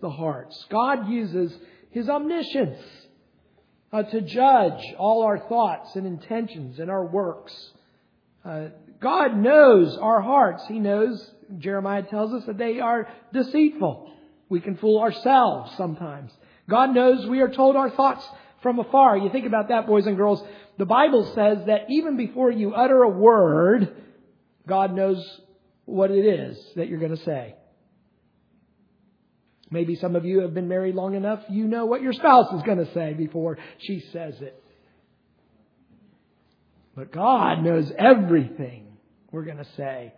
the hearts. God uses His omniscience uh, to judge all our thoughts and intentions and our works. Uh, God knows our hearts. He knows, Jeremiah tells us, that they are deceitful. We can fool ourselves sometimes. God knows we are told our thoughts from afar. You think about that, boys and girls. The Bible says that even before you utter a word, God knows what it is that you're going to say. Maybe some of you have been married long enough, you know what your spouse is going to say before she says it. But God knows everything we're going to say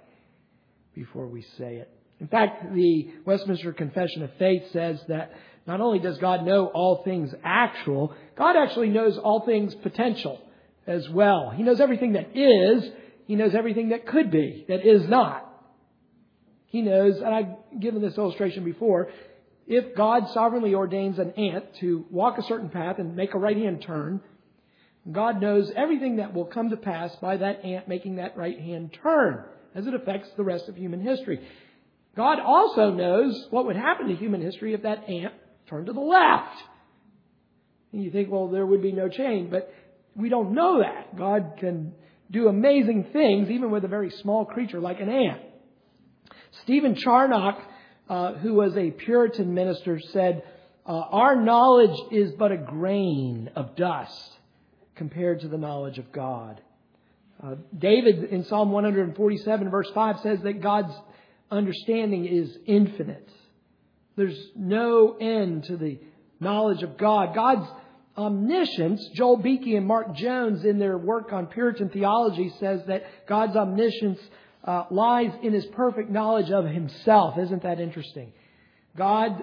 before we say it. In fact, the Westminster Confession of Faith says that not only does God know all things actual, God actually knows all things potential as well. He knows everything that is, He knows everything that could be, that is not. He knows, and I've given this illustration before, if God sovereignly ordains an ant to walk a certain path and make a right hand turn, God knows everything that will come to pass by that ant making that right hand turn as it affects the rest of human history. God also knows what would happen to human history if that ant turned to the left. And you think, well, there would be no change, but we don't know that. God can do amazing things even with a very small creature like an ant. Stephen Charnock, uh, who was a Puritan minister, said, uh, Our knowledge is but a grain of dust compared to the knowledge of God. Uh, David in Psalm 147, verse 5, says that God's understanding is infinite. There's no end to the knowledge of God. God's omniscience, Joel Beeke and Mark Jones, in their work on Puritan theology, says that God's omniscience uh, lies in his perfect knowledge of himself. Isn't that interesting? God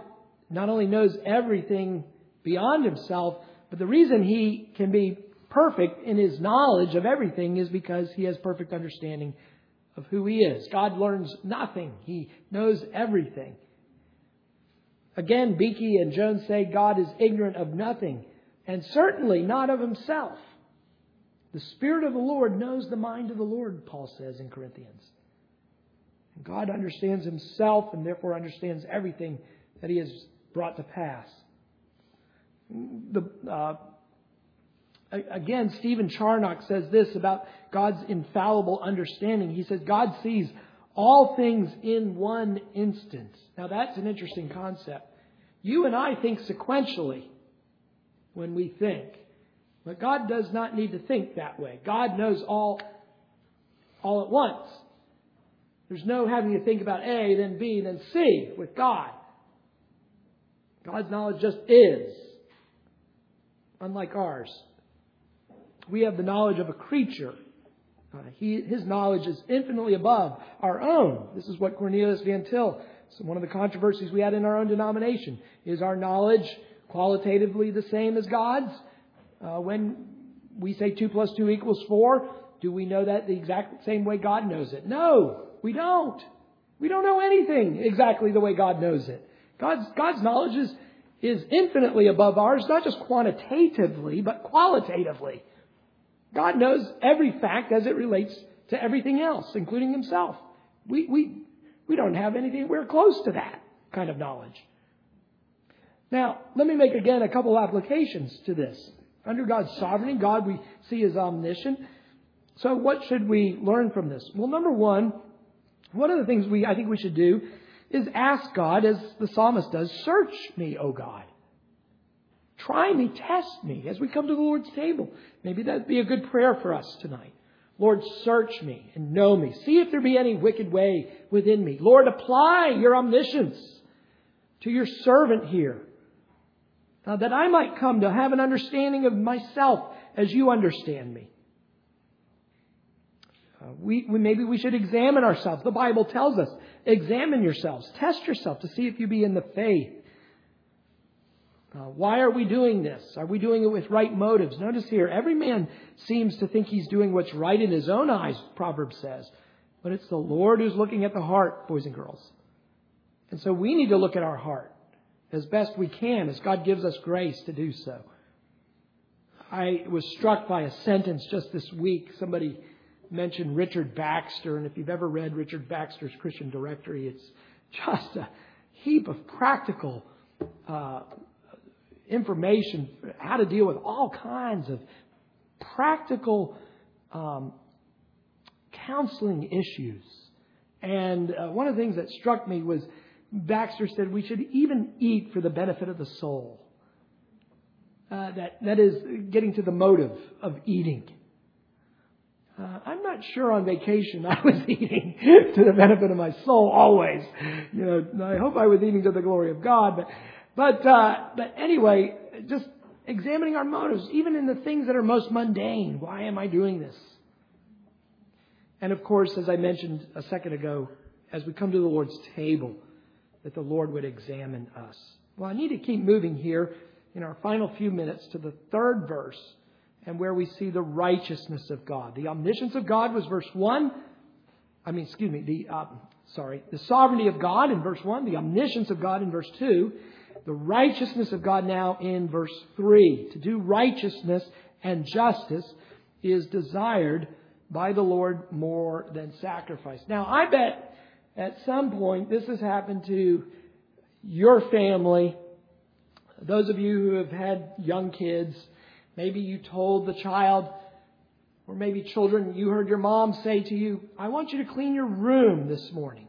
not only knows everything beyond himself, but the reason he can be perfect in his knowledge of everything is because he has perfect understanding of who he is. God learns nothing, he knows everything. Again, Beeke and Jones say God is ignorant of nothing, and certainly not of himself. The Spirit of the Lord knows the mind of the Lord, Paul says in Corinthians. And God understands himself and therefore understands everything that he has brought to pass. The, uh, again, Stephen Charnock says this about God's infallible understanding. He says, God sees all things in one instant. Now, that's an interesting concept. You and I think sequentially when we think. But God does not need to think that way. God knows all, all at once. There's no having to think about A, then B, then C with God. God's knowledge just is, unlike ours. We have the knowledge of a creature. Uh, he, his knowledge is infinitely above our own. This is what Cornelius Van Til, one of the controversies we had in our own denomination. Is our knowledge qualitatively the same as God's? Uh, when we say 2 plus 2 equals 4, do we know that the exact same way God knows it? No, we don't. We don't know anything exactly the way God knows it. God's, God's knowledge is, is infinitely above ours, not just quantitatively, but qualitatively. God knows every fact as it relates to everything else, including himself. We, we, we don't have anything, we're close to that kind of knowledge. Now, let me make again a couple applications to this. Under God's sovereignty, God we see is omniscient. So what should we learn from this? Well, number one, one of the things we I think we should do is ask God, as the psalmist does, search me, O God. Try me, test me as we come to the Lord's table. Maybe that'd be a good prayer for us tonight. Lord, search me and know me. See if there be any wicked way within me. Lord, apply your omniscience to your servant here, uh, that I might come to have an understanding of myself as you understand me. Uh, we, we, maybe we should examine ourselves. The Bible tells us, examine yourselves, test yourself to see if you be in the faith. Uh, why are we doing this? Are we doing it with right motives? Notice here, every man seems to think he's doing what's right in his own eyes, Proverbs says. But it's the Lord who's looking at the heart, boys and girls. And so we need to look at our heart as best we can as God gives us grace to do so. I was struck by a sentence just this week. Somebody mentioned Richard Baxter, and if you've ever read Richard Baxter's Christian Directory, it's just a heap of practical uh, information how to deal with all kinds of practical um, counseling issues. And uh, one of the things that struck me was Baxter said we should even eat for the benefit of the soul. Uh, that that is getting to the motive of eating. Uh, I'm not sure on vacation I was eating to the benefit of my soul always. You know, I hope I was eating to the glory of God, but but uh, but anyway, just examining our motives, even in the things that are most mundane. Why am I doing this? And of course, as I mentioned a second ago, as we come to the Lord's table, that the Lord would examine us. Well, I need to keep moving here in our final few minutes to the third verse and where we see the righteousness of God. The omniscience of God was verse 1. I mean, excuse me, the, uh, sorry, the sovereignty of God in verse 1, the omniscience of God in verse 2, the righteousness of God now in verse 3. To do righteousness and justice is desired by the Lord more than sacrifice. Now, I bet at some point this has happened to your family. Those of you who have had young kids, maybe you told the child, or maybe children, you heard your mom say to you, I want you to clean your room this morning.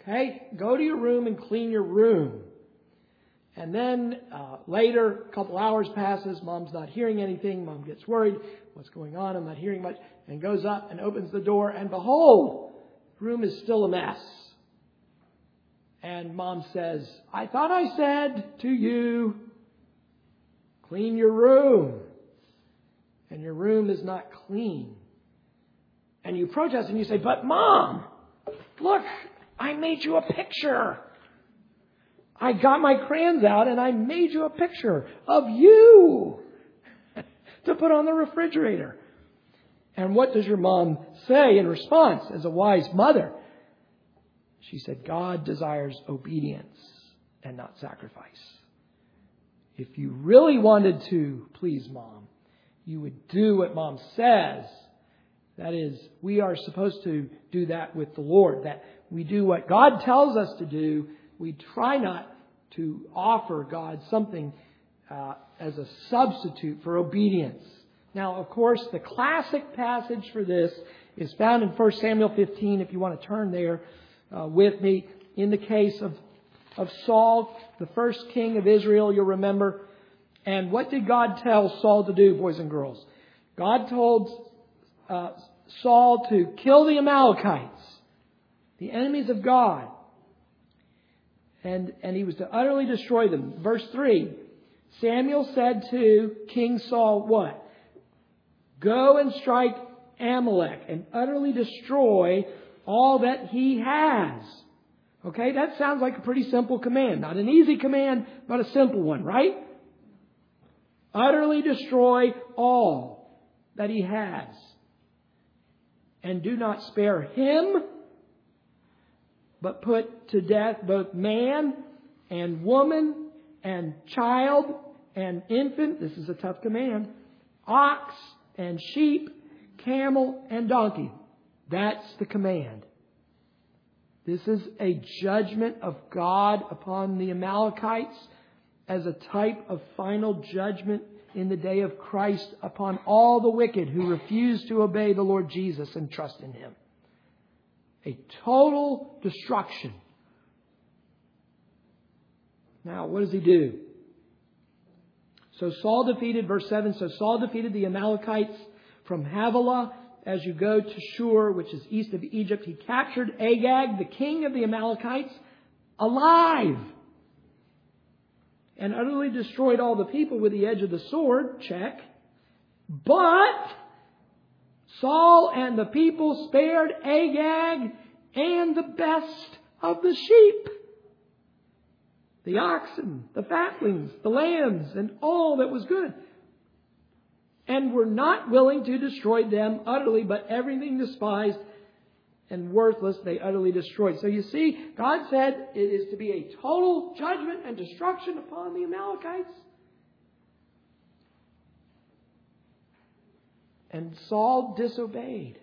Okay? Go to your room and clean your room. And then uh, later, a couple hours passes, mom's not hearing anything, mom gets worried, what's going on, I'm not hearing much, and goes up and opens the door, and behold, room is still a mess. And mom says, I thought I said to you, clean your room. And your room is not clean. And you protest and you say, but mom, look, I made you a picture. I got my crayons out and I made you a picture of you to put on the refrigerator. And what does your mom say in response as a wise mother? She said, God desires obedience and not sacrifice. If you really wanted to please mom, you would do what mom says. That is, we are supposed to do that with the Lord, that we do what God tells us to do. We try not to offer God something uh, as a substitute for obedience. Now, of course, the classic passage for this is found in 1 Samuel 15, if you want to turn there uh, with me. In the case of, of Saul, the first king of Israel, you'll remember. And what did God tell Saul to do, boys and girls? God told uh, Saul to kill the Amalekites, the enemies of God. And, and he was to utterly destroy them. Verse 3 Samuel said to King Saul, What? Go and strike Amalek and utterly destroy all that he has. Okay, that sounds like a pretty simple command. Not an easy command, but a simple one, right? Utterly destroy all that he has. And do not spare him, but put to death both man and woman and child and infant. This is a tough command. Ox and sheep, camel and donkey. That's the command. This is a judgment of God upon the Amalekites as a type of final judgment in the day of Christ upon all the wicked who refuse to obey the Lord Jesus and trust in Him. A total destruction. Now, what does he do? So Saul defeated, verse 7, so Saul defeated the Amalekites from Havilah as you go to Shur, which is east of Egypt. He captured Agag, the king of the Amalekites, alive. And utterly destroyed all the people with the edge of the sword. Check. But Saul and the people spared Agag and the best of the sheep the oxen, the fatlings, the lambs, and all that was good. And were not willing to destroy them utterly, but everything despised and worthless they utterly destroyed. So you see, God said it is to be a total judgment and destruction upon the Amalekites. And Saul disobeyed.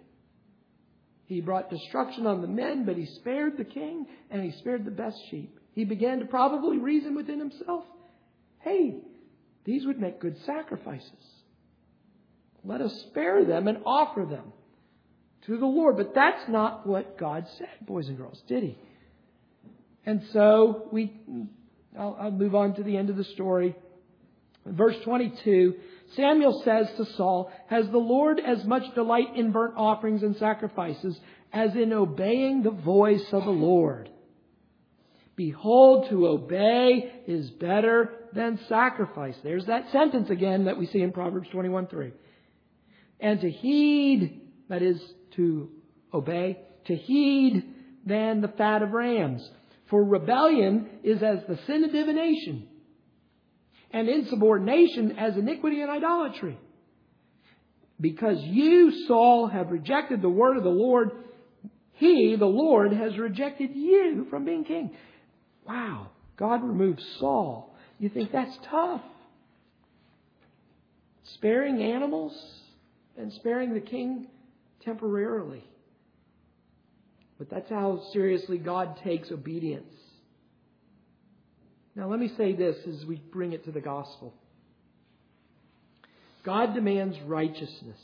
He brought destruction on the men, but he spared the king and he spared the best sheep. He began to probably reason within himself hey, these would make good sacrifices. Let us spare them and offer them to the Lord. But that's not what God said, boys and girls, did he? And so we, I'll, I'll move on to the end of the story. Verse 22, Samuel says to Saul, Has the Lord as much delight in burnt offerings and sacrifices as in obeying the voice of the Lord? Behold, to obey is better than sacrifice. There's that sentence again that we see in Proverbs 21 3. And to heed, that is, to obey, to heed than the fat of rams. For rebellion is as the sin of divination, and insubordination as iniquity and idolatry. Because you, Saul, have rejected the word of the Lord, he, the Lord, has rejected you from being king. Wow, God removed Saul. You think that's tough. Sparing animals and sparing the king temporarily. But that's how seriously God takes obedience. Now, let me say this as we bring it to the gospel God demands righteousness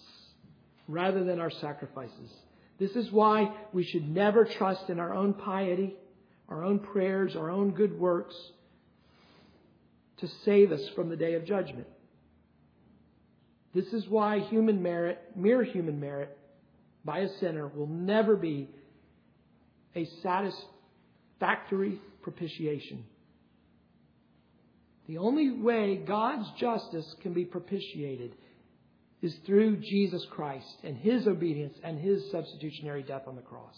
rather than our sacrifices. This is why we should never trust in our own piety our own prayers, our own good works to save us from the day of judgment. This is why human merit, mere human merit, by a sinner will never be a satisfactory propitiation. The only way God's justice can be propitiated is through Jesus Christ and His obedience and His substitutionary death on the cross.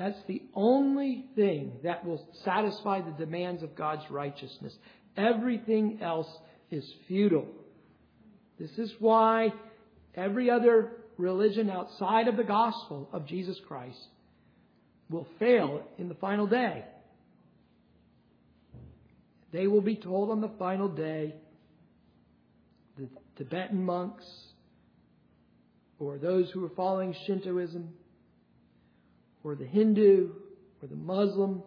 That's the only thing that will satisfy the demands of God's righteousness. Everything else is futile. This is why every other religion outside of the gospel of Jesus Christ will fail in the final day. They will be told on the final day, the Tibetan monks or those who are following Shintoism, or the Hindu or the Muslim,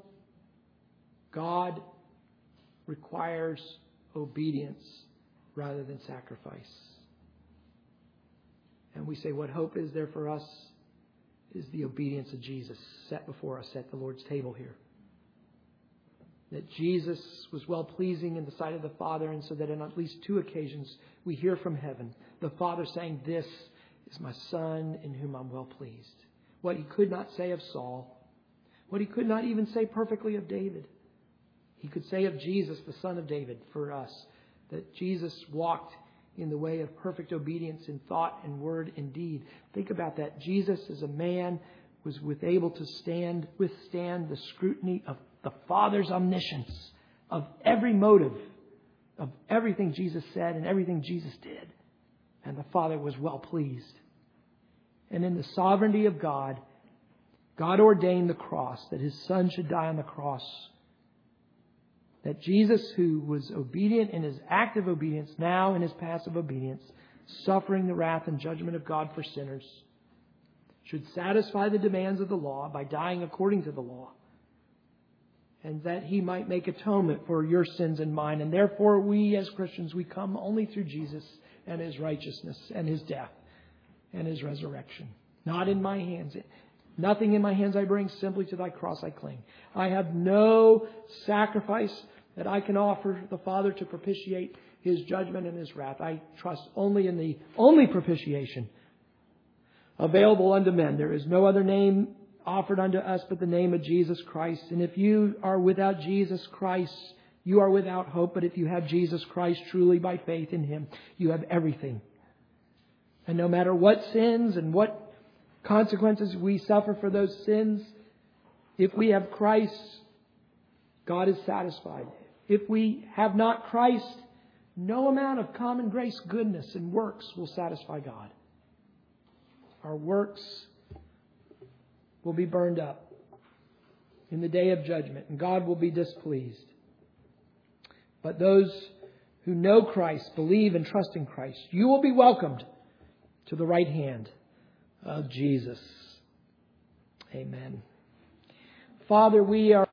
God requires obedience rather than sacrifice. And we say, what hope is there for us? Is the obedience of Jesus set before us at the Lord's table here. That Jesus was well pleasing in the sight of the Father, and so that on at least two occasions we hear from heaven the Father saying, This is my Son in whom I'm well pleased what he could not say of Saul, what he could not even say perfectly of David. He could say of Jesus, the son of David, for us, that Jesus walked in the way of perfect obedience in thought and word and deed. Think about that. Jesus, as a man, was with able to stand, withstand the scrutiny of the Father's omniscience, of every motive, of everything Jesus said and everything Jesus did. And the Father was well pleased and in the sovereignty of God, God ordained the cross, that his son should die on the cross. That Jesus, who was obedient in his active obedience, now in his passive obedience, suffering the wrath and judgment of God for sinners, should satisfy the demands of the law by dying according to the law. And that he might make atonement for your sins and mine. And therefore, we as Christians, we come only through Jesus and his righteousness and his death and his resurrection. Not in my hands. Nothing in my hands I bring, simply to thy cross I cling. I have no sacrifice that I can offer the Father to propitiate his judgment and his wrath. I trust only in the only propitiation available unto men. There is no other name offered unto us but the name of Jesus Christ. And if you are without Jesus Christ, you are without hope. But if you have Jesus Christ truly by faith in him, you have everything. And no matter what sins and what consequences we suffer for those sins, if we have Christ, God is satisfied. If we have not Christ, no amount of common grace, goodness, and works will satisfy God. Our works will be burned up in the day of judgment, and God will be displeased. But those who know Christ, believe and trust in Christ, you will be welcomed to the right hand of Jesus. Amen. Father, we are.